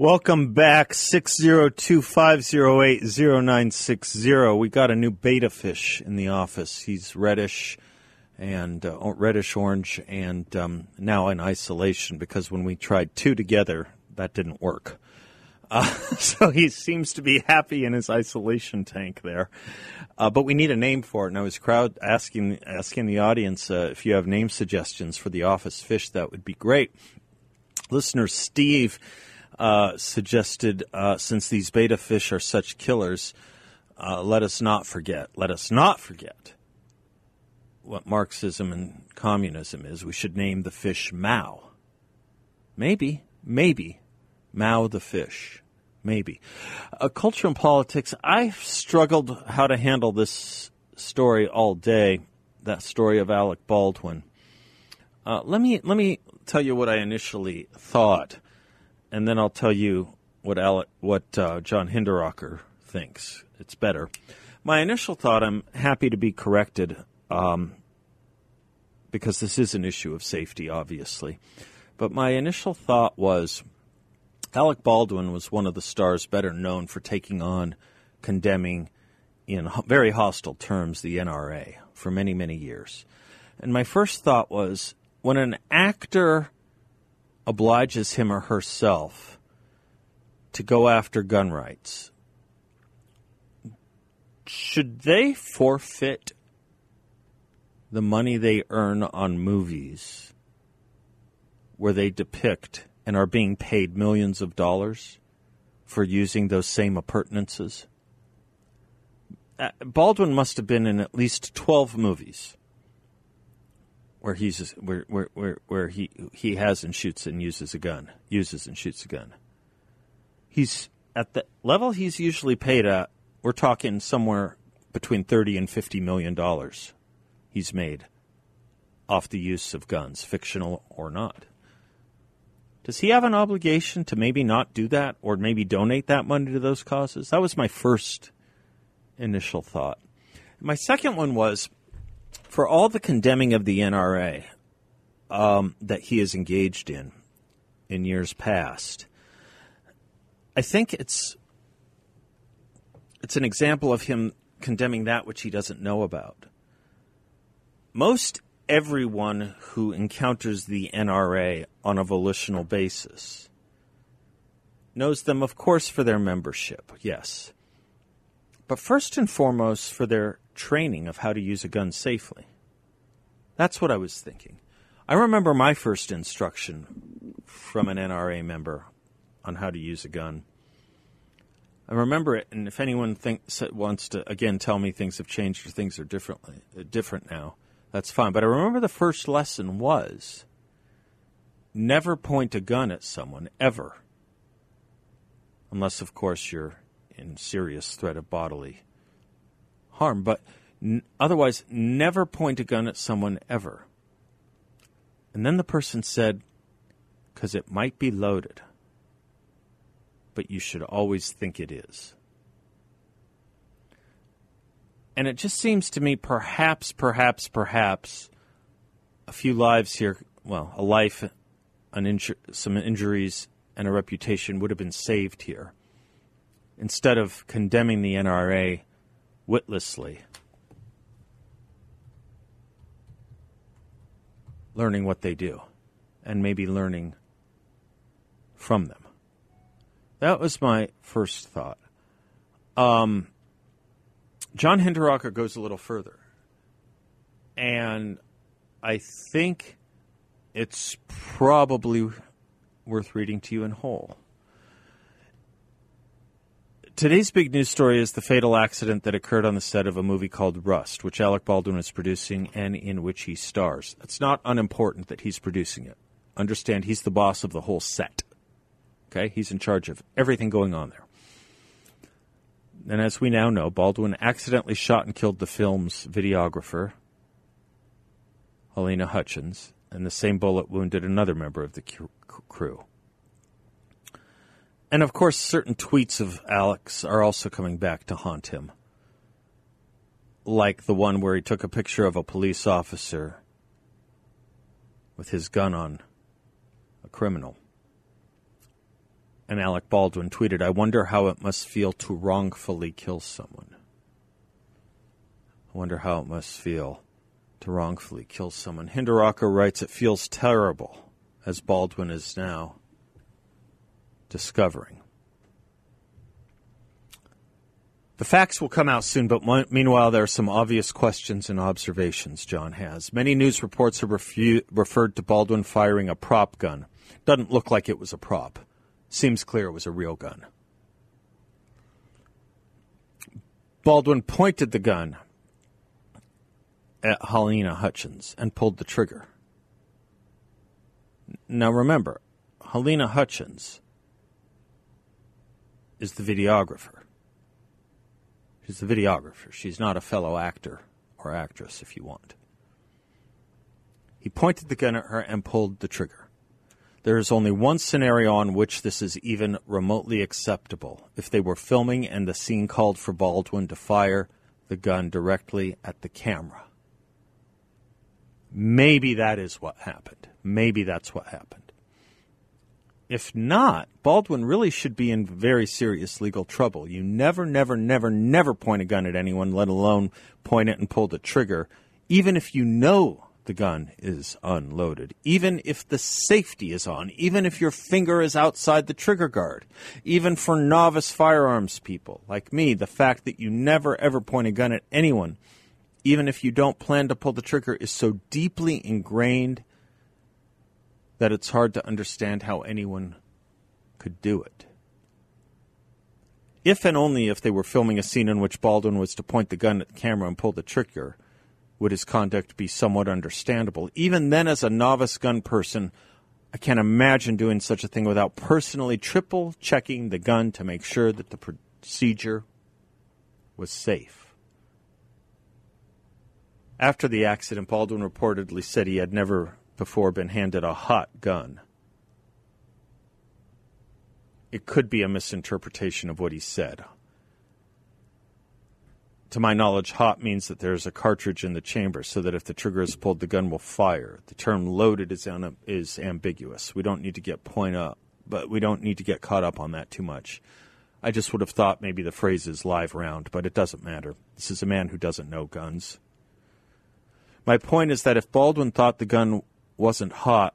Welcome back, 602-508-0960. We got a new betta fish in the office. He's reddish and uh, reddish orange and um, now in isolation because when we tried two together, that didn't work. Uh, so he seems to be happy in his isolation tank there. Uh, but we need a name for it. And I was crowd asking asking the audience uh, if you have name suggestions for the office fish. That would be great. Listener Steve uh, suggested uh, since these betta fish are such killers, uh, let us not forget. Let us not forget what Marxism and communism is. We should name the fish Mao. Maybe, maybe Mao the fish. Maybe. Uh, culture and politics. I've struggled how to handle this story all day. That story of Alec Baldwin. Uh, let me let me tell you what I initially thought and then I'll tell you what Alec, what uh, John Hinderaker thinks. It's better. My initial thought, I'm happy to be corrected, um, because this is an issue of safety, obviously. But my initial thought was Alec Baldwin was one of the stars better known for taking on, condemning, in very hostile terms, the NRA for many, many years. And my first thought was when an actor obliges him or herself to go after gun rights, should they forfeit the money they earn on movies where they depict and are being paid millions of dollars for using those same appurtenances? Uh, Baldwin must have been in at least 12 movies where he's where where where, where he he has and shoots and uses a gun, uses and shoots a gun. He's at the level he's usually paid at. We're talking somewhere between thirty and fifty million dollars. He's made off the use of guns, fictional or not. Does he have an obligation to maybe not do that or maybe donate that money to those causes? That was my first initial thought. My second one was for all the condemning of the NRA um, that he has engaged in in years past, I think it's it's an example of him condemning that which he doesn't know about. Most everyone who encounters the NRA on a volitional basis knows them, of course, for their membership, yes, but first and foremost for their training of how to use a gun safely. That's what I was thinking. I remember my first instruction from an NRA member on how to use a gun. I remember it, and if anyone thinks, wants to again tell me things have changed or things are differently uh, different now, that's fine. But I remember the first lesson was never point a gun at someone ever, unless of course you're in serious threat of bodily harm, but n- otherwise, never point a gun at someone ever. And then the person said, because it might be loaded, but you should always think it is. And it just seems to me, perhaps, perhaps, perhaps, a few lives here, well, a life, an inju- some injuries, and a reputation would have been saved here. Instead of condemning the NRA witlessly, learning what they do, and maybe learning from them. That was my first thought. Um, John Hinderaker goes a little further. And I think it's probably worth reading to you in whole. Today's big news story is the fatal accident that occurred on the set of a movie called Rust, which Alec Baldwin is producing and in which he stars. It's not unimportant that he's producing it. Understand he's the boss of the whole set. Okay? He's in charge of everything going on there. And as we now know, Baldwin accidentally shot and killed the film's videographer, Helena Hutchins, and the same bullet wounded another member of the crew. And of course, certain tweets of Alec's are also coming back to haunt him. Like the one where he took a picture of a police officer with his gun on a criminal. And Alec Baldwin tweeted, I wonder how it must feel to wrongfully kill someone. I wonder how it must feel to wrongfully kill someone. Hinderaker writes, It feels terrible, as Baldwin is now discovering. The facts will come out soon, but meanwhile, there are some obvious questions and observations John has. Many news reports have refu- referred to Baldwin firing a prop gun. Doesn't look like it was a prop. Seems clear it was a real gun. Baldwin pointed the gun at Helena Hutchins and pulled the trigger. Now remember, Helena Hutchins is the videographer. She's the videographer. She's not a fellow actor or actress, if you want. He pointed the gun at her and pulled the trigger. There is only one scenario on which this is even remotely acceptable if they were filming and the scene called for Baldwin to fire the gun directly at the camera. Maybe that is what happened. Maybe that's what happened. If not, Baldwin really should be in very serious legal trouble. You never, never, never, never point a gun at anyone, let alone point it and pull the trigger, even if you know the gun is unloaded, even if the safety is on, even if your finger is outside the trigger guard. Even for novice firearms people like me, the fact that you never ever point a gun at anyone, even if you don't plan to pull the trigger, is so deeply ingrained that it's hard to understand how anyone could do it. If and only if they were filming a scene in which Baldwin was to point the gun at the camera and pull the trigger, would his conduct be somewhat understandable. Even then, as a novice gun person, I can't imagine doing such a thing without personally triple checking the gun to make sure that the procedure was safe. After the accident, Baldwin reportedly said he had never before been handed a hot gun. It could be a misinterpretation of what he said. To my knowledge, hot means that there is a cartridge in the chamber so that if the trigger is pulled, the gun will fire. The term loaded is, un- is ambiguous. We don't need to get point up, but we don't need to get caught up on that too much. I just would have thought maybe the phrase is live round, but it doesn't matter. This is a man who doesn't know guns. My point is that if Baldwin thought the gun wasn't hot,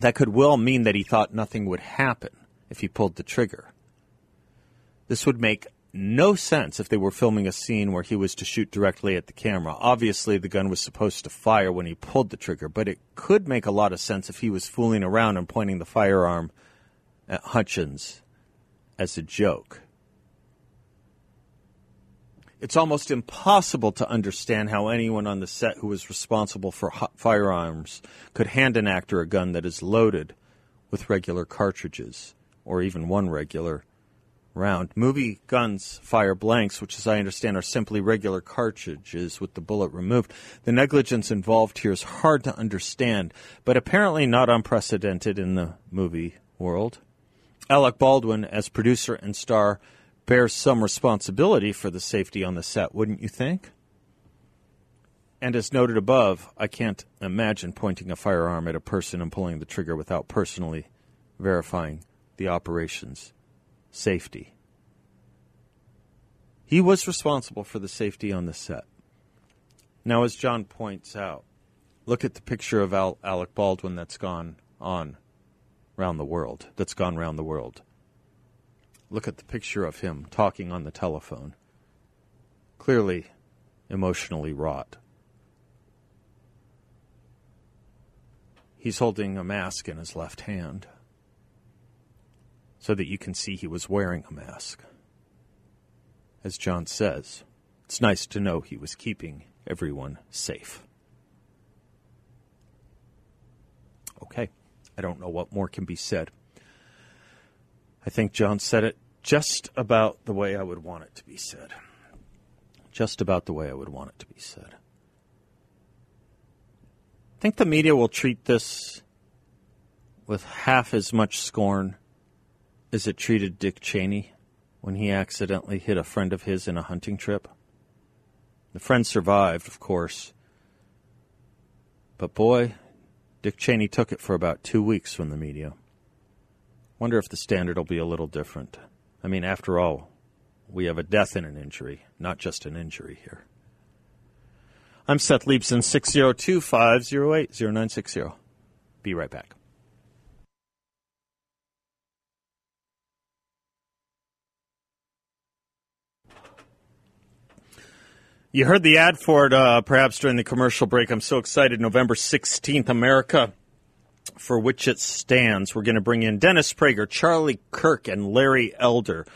that could well mean that he thought nothing would happen if he pulled the trigger. This would make no sense if they were filming a scene where he was to shoot directly at the camera. Obviously, the gun was supposed to fire when he pulled the trigger, but it could make a lot of sense if he was fooling around and pointing the firearm at Hutchins as a joke. It's almost impossible to understand how anyone on the set who was responsible for firearms could hand an actor a gun that is loaded with regular cartridges, or even one regular round. Movie guns fire blanks, which, as I understand, are simply regular cartridges with the bullet removed. The negligence involved here is hard to understand, but apparently not unprecedented in the movie world. Alec Baldwin, as producer and star, bears some responsibility for the safety on the set, wouldn't you think? And as noted above, I can't imagine pointing a firearm at a person and pulling the trigger without personally verifying the operation's safety. He was responsible for the safety on the set. Now, as John points out, look at the picture of Al- Alec Baldwin that's gone on around the world, that's gone around the world. Look at the picture of him talking on the telephone. Clearly emotionally wrought. He's holding a mask in his left hand so that you can see he was wearing a mask. As John says, it's nice to know he was keeping everyone safe. Okay. I don't know what more can be said. I think John said it just about the way I would want it to be said. Just about the way I would want it to be said. I think the media will treat this with half as much scorn as it treated Dick Cheney when he accidentally hit a friend of his in a hunting trip. The friend survived, of course. But boy, Dick Cheney took it for about two weeks from the media. Wonder if the standard will be a little different. I mean, after all, we have a death and an injury, not just an injury here. I'm Seth Leibsohn, 602 508 0960. Be right back. You heard the ad for it uh, perhaps during the commercial break. I'm so excited. November 16th, America, for which it stands. We're going to bring in Dennis Prager, Charlie Kirk, and Larry Elder.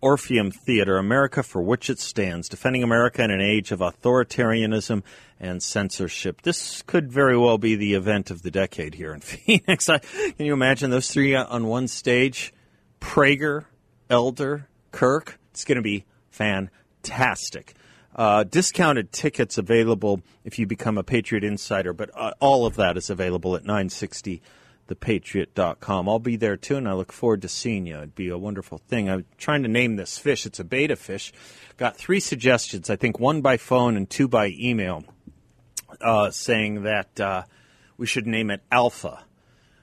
Orpheum Theater, America for which it stands, defending America in an age of authoritarianism and censorship. This could very well be the event of the decade here in Phoenix. I, can you imagine those three on one stage? Prager, Elder, Kirk. It's going to be fantastic. Uh, discounted tickets available if you become a Patriot Insider, but uh, all of that is available at 960thepatriot.com. I'll be there too, and I look forward to seeing you. It'd be a wonderful thing. I'm trying to name this fish. It's a betta fish. Got three suggestions, I think one by phone and two by email, uh, saying that uh, we should name it Alpha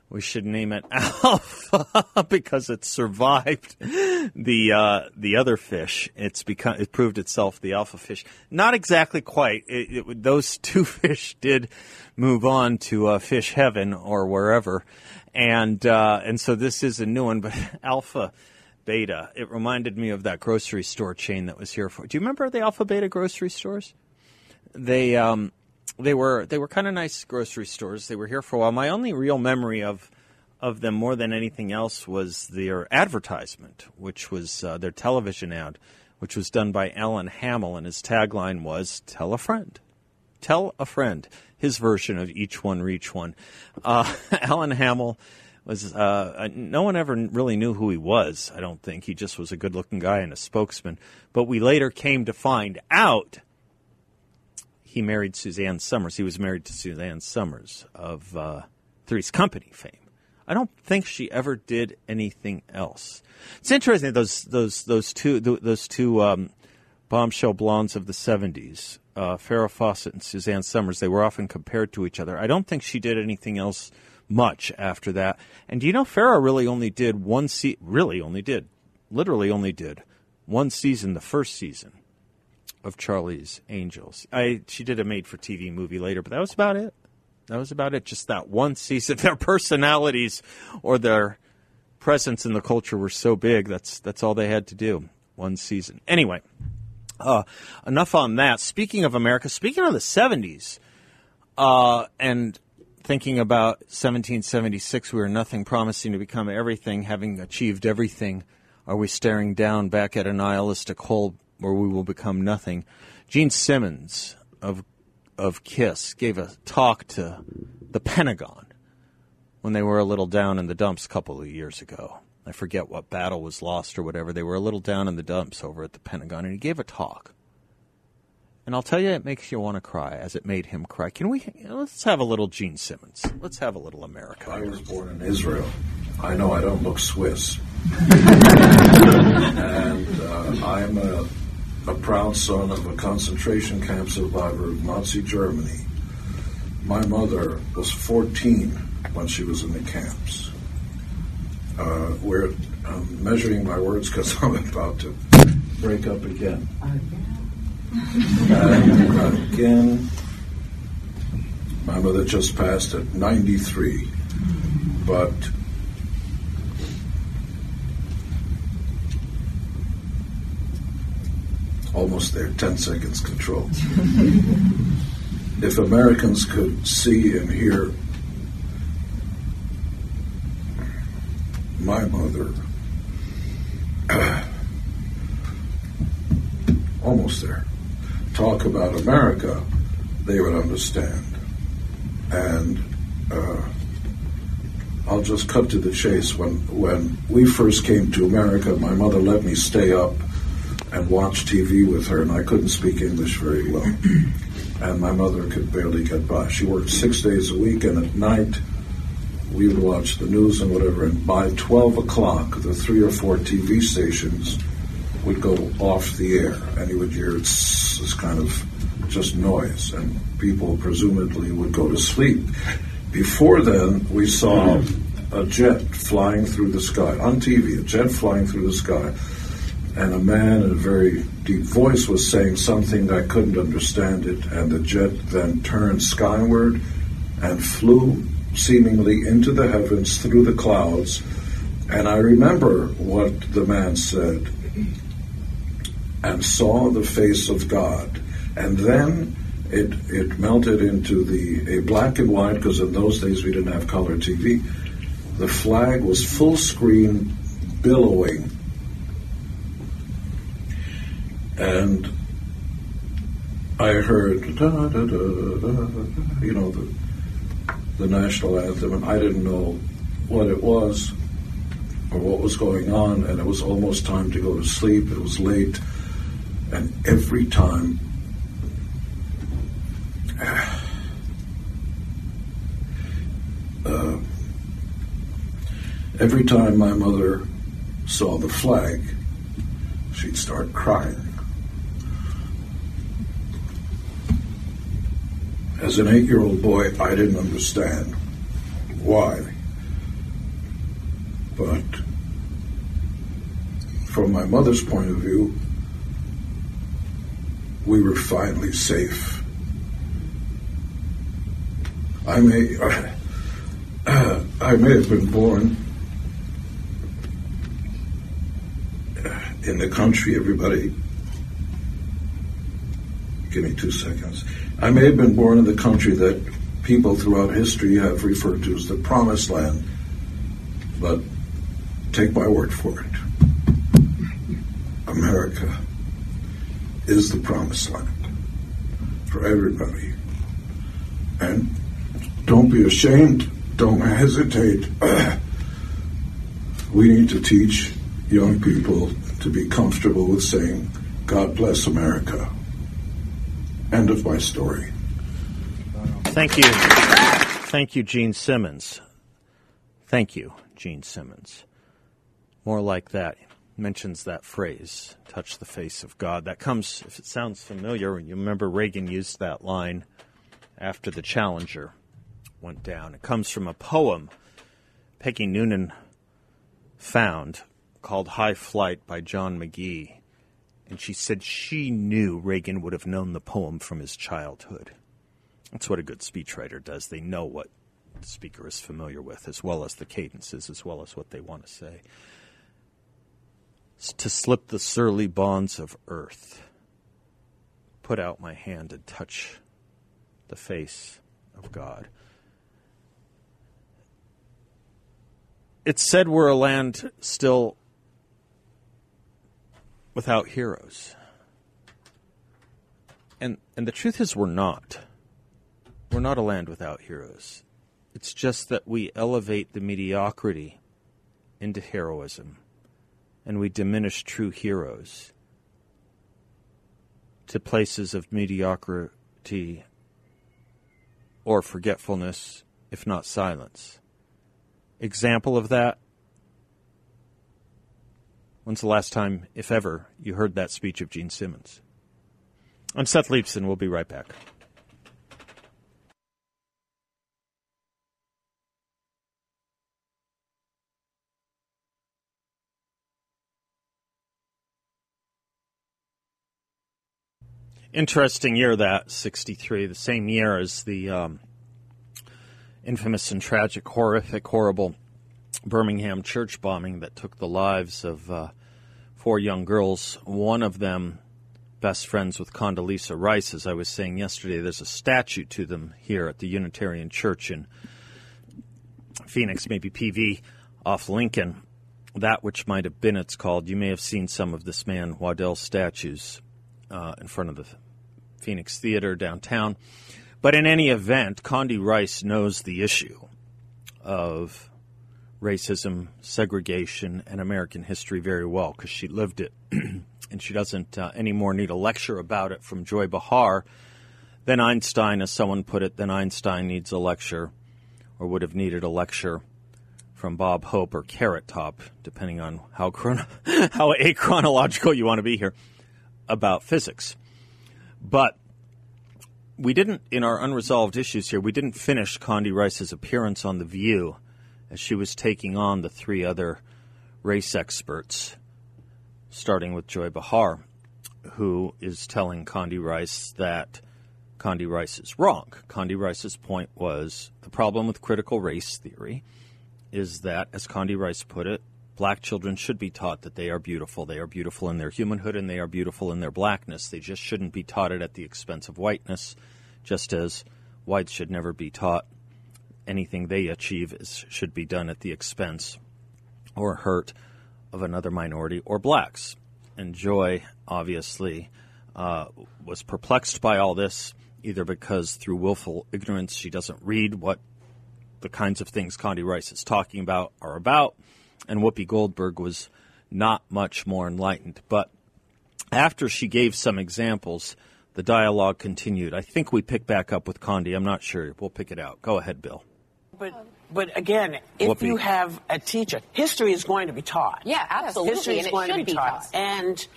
we should name it Alpha because it survived the uh, the other fish. It's become it proved itself the alpha fish. Not exactly quite. It, it, those two fish did move on to uh, fish heaven or wherever, and uh, and so this is a new one. But Alpha Beta, it reminded me of that grocery store chain that was here for. Do you remember the Alpha Beta grocery stores? They um, they were they were kind of nice grocery stores. They were here for a while. My only real memory of of them more than anything else was their advertisement, which was uh, their television ad, which was done by Alan Hamel, and his tagline was "Tell a friend." Tell a friend. His version of each one reach one. Uh, Alan Hamel was uh, no one ever really knew who he was. I don't think he just was a good-looking guy and a spokesman. But we later came to find out he married Suzanne Somers. He was married to Suzanne Somers of uh, Three's Company fame. I don't think she ever did anything else. It's interesting those those those two those two um, bombshell blondes of the '70s, uh, Farrah Fawcett and Suzanne Somers. They were often compared to each other. I don't think she did anything else much after that. And do you know Farrah really only did one se- really only did literally only did one season, the first season of Charlie's Angels. I she did a made for TV movie later, but that was about it. That was about it. Just that one season. Their personalities or their presence in the culture were so big. That's that's all they had to do. One season. Anyway, uh, enough on that. Speaking of America, speaking of the '70s, uh, and thinking about 1776, we were nothing, promising to become everything, having achieved everything. Are we staring down back at a nihilistic hole where we will become nothing. Gene Simmons of of Kiss gave a talk to the Pentagon when they were a little down in the dumps a couple of years ago. I forget what battle was lost or whatever. They were a little down in the dumps over at the Pentagon, and he gave a talk. And I'll tell you, it makes you want to cry, as it made him cry. Can we? Let's have a little Gene Simmons. Let's have a little America. I was born in Israel. I know I don't look Swiss, and uh, I'm a a proud son of a concentration camp survivor of Nazi Germany. My mother was 14 when she was in the camps. Uh, we're I'm measuring my words because I'm about to break up again. And again, my mother just passed at 93, but almost there, 10 seconds control. if Americans could see and hear my mother, almost there, talk about America, they would understand. And uh, I'll just cut to the chase. When when we first came to America, my mother let me stay up and watch TV with her, and I couldn't speak English very well. And my mother could barely get by. She worked six days a week, and at night we would watch the news and whatever. And by 12 o'clock, the three or four TV stations would go off the air, and you would hear this, this kind of just noise, and people presumably would go to sleep. Before then, we saw a jet flying through the sky on TV, a jet flying through the sky, and a man in a very deep voice was saying something I couldn't understand it, and the jet then turned skyward and flew seemingly into the heavens through the clouds. And I remember what the man said and saw the face of God. And then it, it melted into the a black and white because in those days we didn't have color TV. The flag was full screen, billowing, and I heard da, da, da, you know the the national anthem, and I didn't know what it was or what was going on, and it was almost time to go to sleep. It was late, and every time. Uh, every time my mother saw the flag, she'd start crying. As an eight year old boy, I didn't understand why. But from my mother's point of view, we were finally safe. I may, uh, I may have been born in the country, everybody. Give me two seconds. I may have been born in the country that people throughout history have referred to as the promised land, but take my word for it. America is the promised land for everybody. And don't be ashamed, don't hesitate. we need to teach young people to be comfortable with saying, God bless America. End of my story. Thank you. Thank you, Gene Simmons. Thank you, Gene Simmons. More like that. Mentions that phrase, touch the face of God. That comes, if it sounds familiar, you remember Reagan used that line after the Challenger went down. It comes from a poem Peggy Noonan found called High Flight by John Magee and she said she knew Reagan would have known the poem from his childhood. That's what a good speechwriter does. They know what the speaker is familiar with, as well as the cadences, as well as what they want to say. To slip the surly bonds of earth, put out my hand and touch the face of God. It's said we're a land still without heroes. And and the truth is we're not. We're not a land without heroes. It's just that we elevate the mediocrity into heroism and we diminish true heroes to places of mediocrity or forgetfulness, if not silence. Example of that When's the last time, if ever, you heard that speech of Gene Simmons? I'm Seth Leibsohn. We'll be right back. Interesting year that 63, the same year as the um, infamous and tragic, horrific, horrible Birmingham church bombing that took the lives of uh, four young girls. One of them, best friends with Condoleezza Rice, as I was saying yesterday. There's a statue to them here at the Unitarian Church in Phoenix, maybe PV, off Lincoln. That which might have been, it's called. You may have seen some of this man Waddell's statues uh, in front of the Phoenix Theater downtown. But in any event, Condi Rice knows the issue of racism, segregation, and American history very well because she lived it. and she doesn't uh, anymore need a lecture about it from Joy Behar. Then Einstein, as someone put it, then Einstein needs a lecture or would have needed a lecture from Bob Hope or Carrot Top, depending on how, chrono- how achronological you want to be here, about physics. But we didn't, in our unresolved issues here, we didn't finish Condi Rice's appearance on The View as she was taking on the three other race experts, starting with Joy Behar, who is telling Condi Rice that Condi Rice is wrong. Condi Rice's point was the problem with critical race theory is that, as Condi Rice put it, black children should be taught that they are beautiful. They are beautiful in their humanhood and they are beautiful in their blackness. They just shouldn't be taught it at the expense of whiteness, just as whites should never be taught anything they achieve is, should be done at the expense or hurt of another minority or blacks. And Joy, obviously, uh, was perplexed by all this, either because through willful ignorance she doesn't read what the kinds of things Condi Rice is talking about are about, and Whoopi Goldberg was not much more enlightened. But after she gave some examples, the dialogue continued. I think we pick back up with Condi. I'm not sure. We'll pick it out. Go ahead, Bill. But but again, if Whoopi. you have a teacher, history is going to be taught. Yeah, absolutely, History is and it going to be be taught. taught. And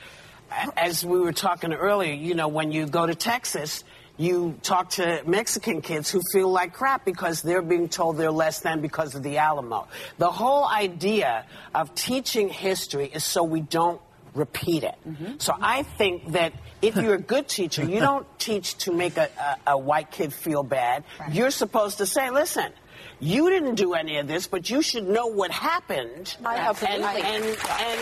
as we were talking earlier, you know, when you go to Texas, you talk to Mexican kids who feel like crap because they're being told they're less than because of the Alamo. The whole idea of teaching history is so we don't repeat it. Mm-hmm. So I think that if you're a good teacher, you don't teach to make a, a, a white kid feel bad. You're supposed to say, listen, you didn't do any of this, but you should know what happened. I have- and, and, and,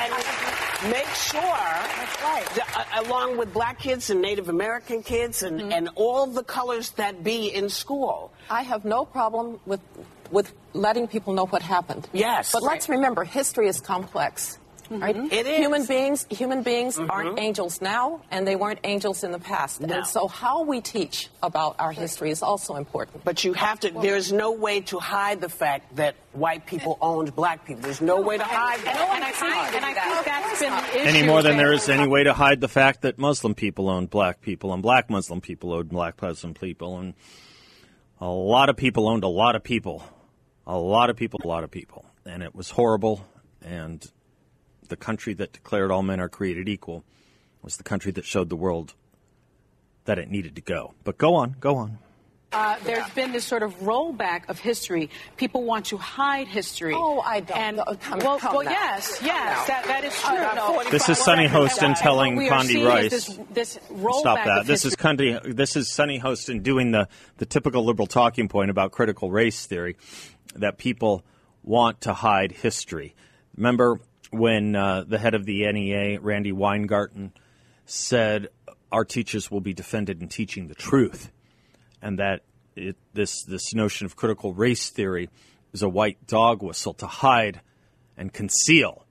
and make sure, that, uh, along with black kids and Native American kids and, Mm-hmm. and all the colors that be in school. I have no problem with with letting people know what happened. Yes. But let's remember, history is complex. Right? Mm-hmm. It is. Human beings, human beings mm-hmm. aren't angels now, and they weren't angels in the past. No. And so, how we teach about our history is also important. But you have to, there's no way to hide the fact that white people owned black people. There's no way to hide And, that. and I think, and I think that's been the issue. Any more than there is any way to hide the fact that Muslim people owned black people and black Muslim people owned black Muslim people and a lot of people owned a lot of people. A lot of people, a lot of people. And it was horrible. And the country that declared all men are created equal was the country that showed the world that it needed to go. But go on, go on. Uh, there's been this sort of rollback of history. People want to hide history. Oh, I don't. And, come- well, come well now. yes, yes, that, that is Oh, true. no, This is Sunny Hostin And telling what Condi Rice. This, this rollback Stop that. Of This is history. Condi, this is Sunny Hostin doing the, the typical liberal talking point about critical race theory that people want to hide history. Remember when uh, the head of the NEA, Randi Weingarten, said our teachers will be defended in teaching the truth, and that it, this this notion of critical race theory is a white dog whistle to hide and conceal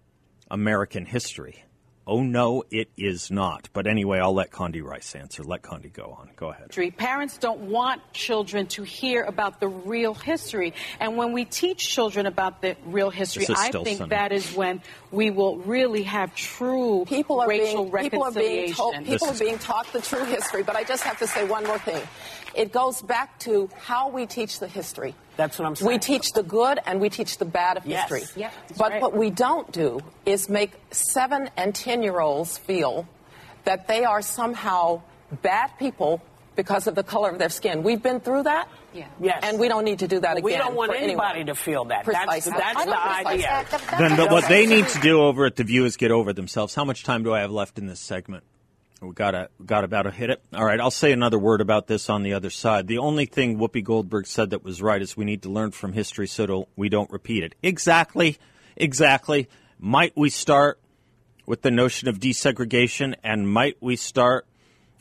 American history. Oh no, it is not. But anyway, I'll let Condi Rice answer. Let Condi go on. Go ahead. history. Parents don't want children to hear about the real history. And when we teach children about the real history, I think sunny. that is when we will really have true People are racial being people are being told people are being taught the true history. But I just have to say one more thing. It goes back to how we teach the history. That's what I'm saying. We teach the good and we teach the bad of Yes. history. Yeah, but right. what we don't do is make seven and ten year olds feel that they are somehow bad people because of the color of their skin. We've been through that. Yeah. Yes. And we don't need to do that again. we don't want for anybody anyone. to feel that. That's, Precisely. that's I the know precisely. idea. Then the, what they need to do over at the View is get over themselves. How much time do I have left in this segment? We gotta got about to hit it. All right, I'll say another word about this on the other side. The only thing Whoopi Goldberg said that was right is we need to learn from history so we don't repeat it. Exactly, exactly. Might we start with the notion of desegregation, and might we start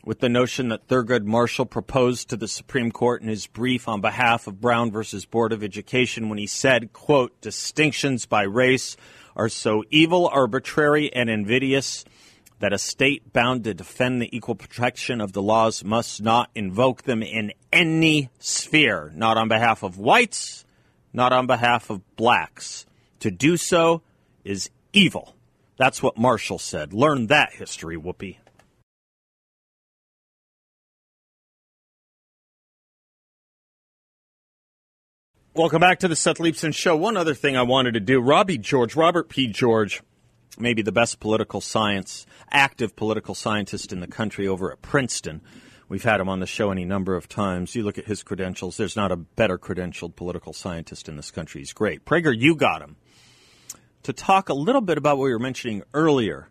with the notion that Thurgood Marshall proposed to the Supreme Court in his brief on behalf of Brown versus Board of Education when he said, quote, distinctions by race are so evil, arbitrary, and invidious that a state bound to defend the equal protection of the laws must not invoke them in any sphere, not on behalf of whites, not on behalf of blacks. To do so is evil. That's what Marshall said. Learn that history, Whoopi. Welcome back to the Seth Leibsohn Show. One other thing I wanted to do Robbie George, Robert P. George, maybe the best political science, active political scientist in the country over at Princeton. We've had him on the show any number of times. You look at his credentials, there's not a better credentialed political scientist in this country. He's great. Prager, you got him. To talk a little bit about what we were mentioning earlier,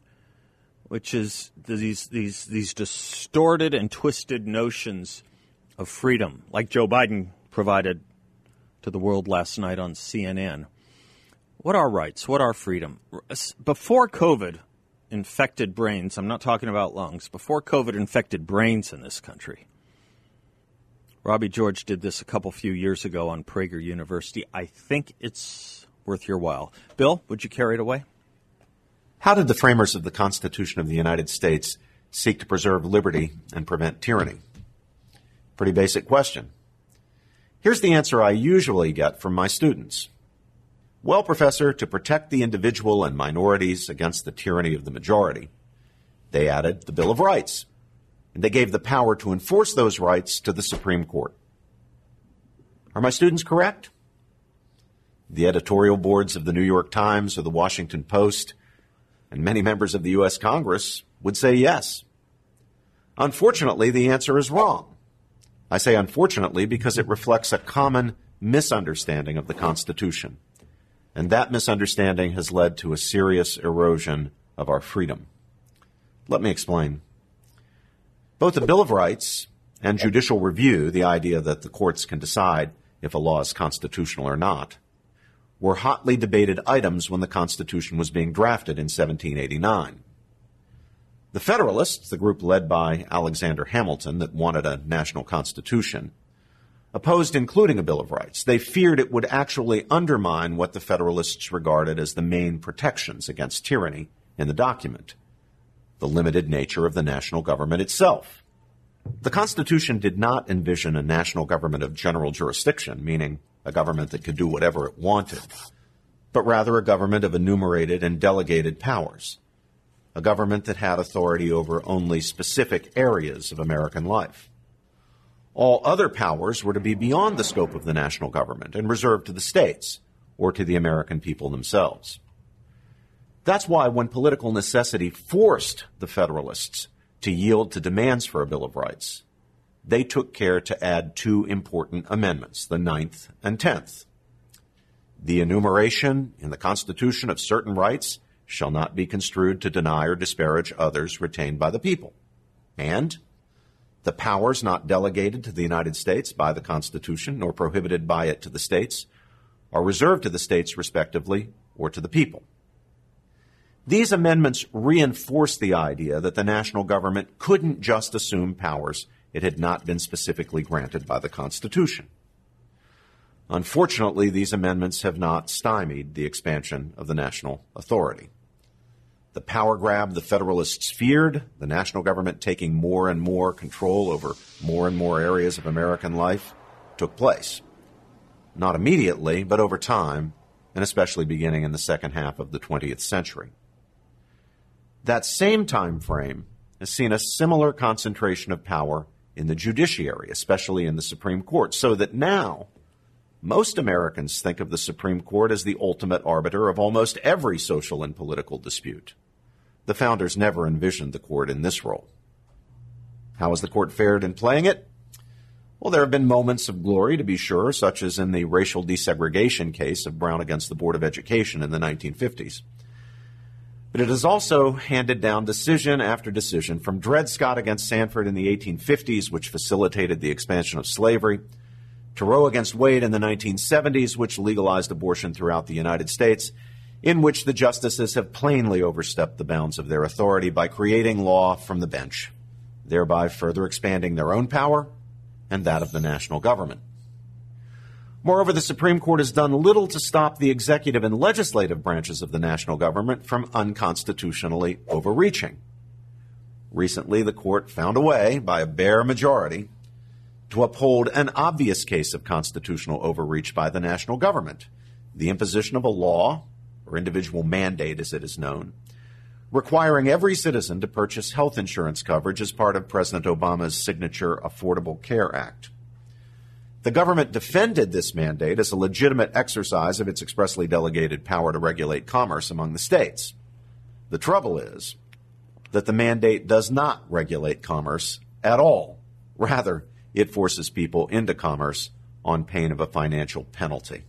which is these, these, these distorted and twisted notions of freedom, like Joe Biden provided to the world last night on CNN. What are rights? What are freedom? Before COVID infected brains, I'm not talking about lungs, before COVID infected brains in this country, Robbie George did this a couple few years ago on Prager University. I think it's worth your while. Bill, would you carry it away? How did the framers of the Constitution of the United States seek to preserve liberty and prevent tyranny? Pretty basic question. Here's the answer I usually get from my students. Well, Professor, to protect the individual and minorities against the tyranny of the majority, they added the Bill of Rights, and they gave the power to enforce those rights to the Supreme Court. Are my students correct? The editorial boards of the New York Times or the Washington Post and many members of the U.S. Congress would say yes. Unfortunately, the answer is wrong. I say unfortunately because it reflects a common misunderstanding of the Constitution. And that misunderstanding has led to a serious erosion of our freedom. Let me explain. Both the Bill of Rights and judicial review, the idea that the courts can decide if a law is constitutional or not, were hotly debated items when the Constitution was being drafted in 1789. The Federalists, the group led by Alexander Hamilton that wanted a national constitution, opposed including a Bill of Rights. They feared it would actually undermine what the Federalists regarded as the main protections against tyranny in the document the limited nature of the national government itself. The Constitution did not envision a national government of general jurisdiction, meaning a government that could do whatever it wanted, but rather a government of enumerated and delegated powers a government that had authority over only specific areas of American life. All other powers were to be beyond the scope of the national government and reserved to the states or to the American people themselves. That's why when political necessity forced the Federalists to yield to demands for a Bill of Rights, they took care to add two important amendments, the Ninth and Tenth. The enumeration in the Constitution of certain rights shall not be construed to deny or disparage others retained by the people. And the powers not delegated to the United States by the Constitution nor prohibited by it to the states are reserved to the states respectively or to the people. These amendments reinforce the idea that the national government couldn't just assume powers it had not been specifically granted by the Constitution. Unfortunately, these amendments have not stymied the expansion of the national authority the power grab the Federalists feared, the national government taking more and more control over more and more areas of American life, took place. Not immediately, but over time, and especially beginning in the second half of the 20th century. That same time frame has seen a similar concentration of power in the judiciary, especially in the Supreme Court, so that now most Americans think of the Supreme Court as the ultimate arbiter of almost every social and political dispute. The founders never envisioned the court in this role. How has the court fared in playing it? Well, there have been moments of glory, to be sure, such as in the racial desegregation case of Brown against the Board of Education in the 1950s. But it has also handed down decision after decision from Dred Scott against Sandford in the 1850s, which facilitated the expansion of slavery, to Roe against Wade in the 1970s, which legalized abortion throughout the United States, in which the justices have plainly overstepped the bounds of their authority by creating law from the bench, thereby further expanding their own power and that of the national government. Moreover, the Supreme Court has done little to stop the executive and legislative branches of the national government from unconstitutionally overreaching. Recently, the court found a way, by a bare majority, to uphold an obvious case of constitutional overreach by the national government, the imposition of a law, or individual mandate as it is known, requiring every citizen to purchase health insurance coverage as part of President Obama's signature Affordable Care Act. The government defended this mandate as a legitimate exercise of its expressly delegated power to regulate commerce among the states. The trouble is that the mandate does not regulate commerce at all. Rather, it forces people into commerce on pain of a financial penalty.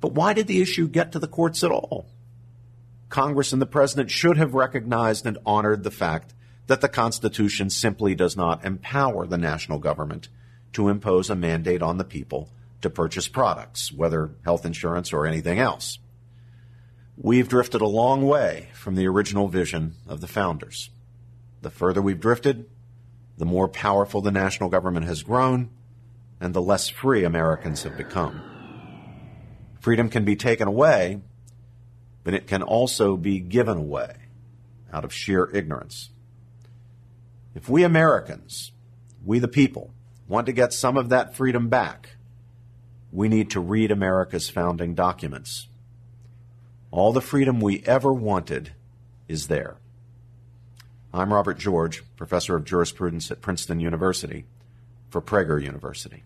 But why did the issue get to the courts at all? Congress and the President should have recognized and honored the fact that the Constitution simply does not empower the national government to impose a mandate on the people to purchase products, whether health insurance or anything else. We've drifted a long way from the original vision of the founders. The further we've drifted, the more powerful the national government has grown, and the less free Americans have become. Freedom can be taken away, but it can also be given away out of sheer ignorance. If we Americans, we the people, want to get some of that freedom back, we need to read America's founding documents. All the freedom we ever wanted is there. I'm Robert George, professor of jurisprudence at Princeton University for Prager University.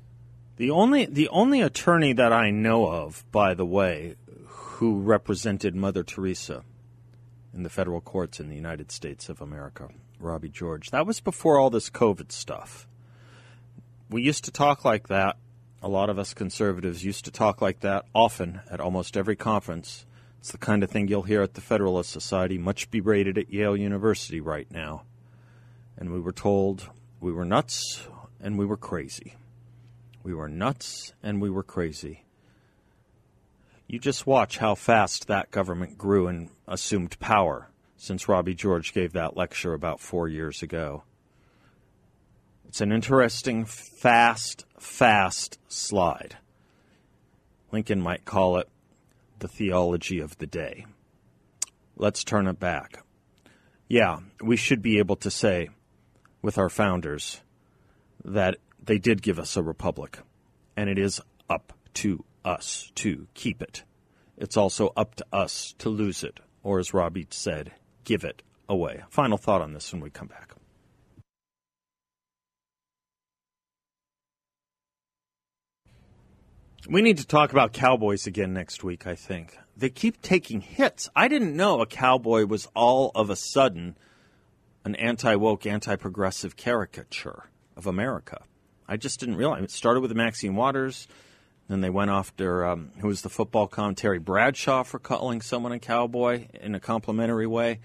The only the only attorney that I know of, by the way, who represented Mother Teresa in the federal courts in the United States of America, Robbie George. That was before all this COVID stuff we used to talk like that. A lot of us conservatives used to talk like that often at almost every conference. It's the kind of thing you'll hear at the Federalist Society, much berated at Yale University right now. And we were told we were nuts and we were crazy. We were nuts and we were crazy. You just watch how fast that government grew and assumed power since Robbie George gave that lecture about four years ago. It's an interesting, fast, fast slide. Lincoln might call it the theology of the day. Let's turn it back. Yeah, we should be able to say with our founders that they did give us a republic, and it is up to us to keep it. It's also up to us to lose it, or as Robbie said, give it away. Final thought on this when we come back. We need to talk about Cowboys again next week, I think. They keep taking hits. I didn't know a cowboy was all of a sudden an anti woke, anti progressive caricature of America. I just didn't realize. It started with Maxine Waters. Then they went after um, who was the football commentary Bradshaw for calling someone a cowboy in a complimentary way.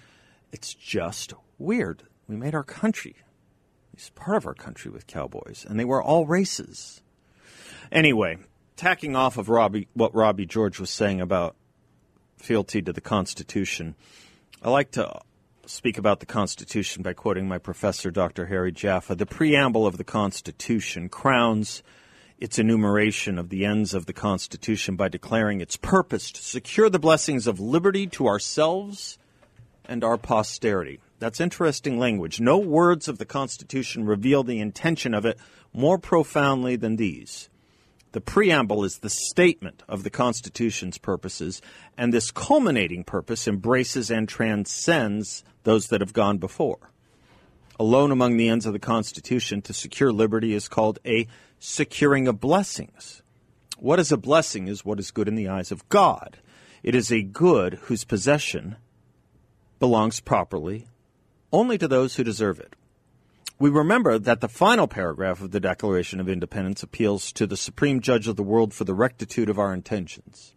It's just weird. We made our country, it's part of our country with cowboys, and they were all races. Anyway, tacking off of Robbie, what Robbie George was saying about fealty to the Constitution, I like to speak about the Constitution by quoting my professor, Dr. Harry Jaffa. The preamble of the Constitution crowns its enumeration of the ends of the Constitution by declaring its purpose to secure the blessings of liberty to ourselves and our posterity. That's interesting language. No words of the Constitution reveal the intention of it more profoundly than these. The preamble is the statement of the Constitution's purposes, and this culminating purpose embraces and transcends those that have gone before. Alone among the ends of the Constitution to secure liberty is called a securing of blessings. What is a blessing is what is good in the eyes of God. It is a good whose possession belongs properly only to those who deserve it we remember that the final paragraph of the Declaration of Independence appeals to the Supreme Judge of the world for the rectitude of our intentions.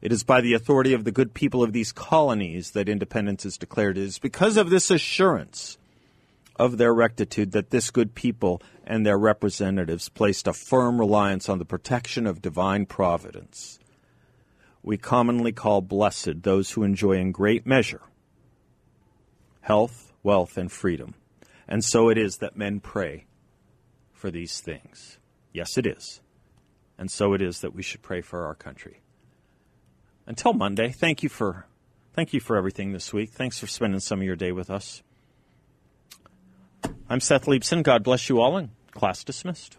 It is by the authority of the good people of these colonies that independence is declared. It is because of this assurance of their rectitude that this good people and their representatives placed a firm reliance on the protection of divine providence. We commonly call blessed those who enjoy in great measure health, wealth, and freedom and so it is that men pray for these things. Yes, it is. And so it is that we should pray for our country. Until Monday, thank you for thank you for everything this week. Thanks for spending some of your day with us. I'm Seth Leibsohn. God bless you all and Class dismissed.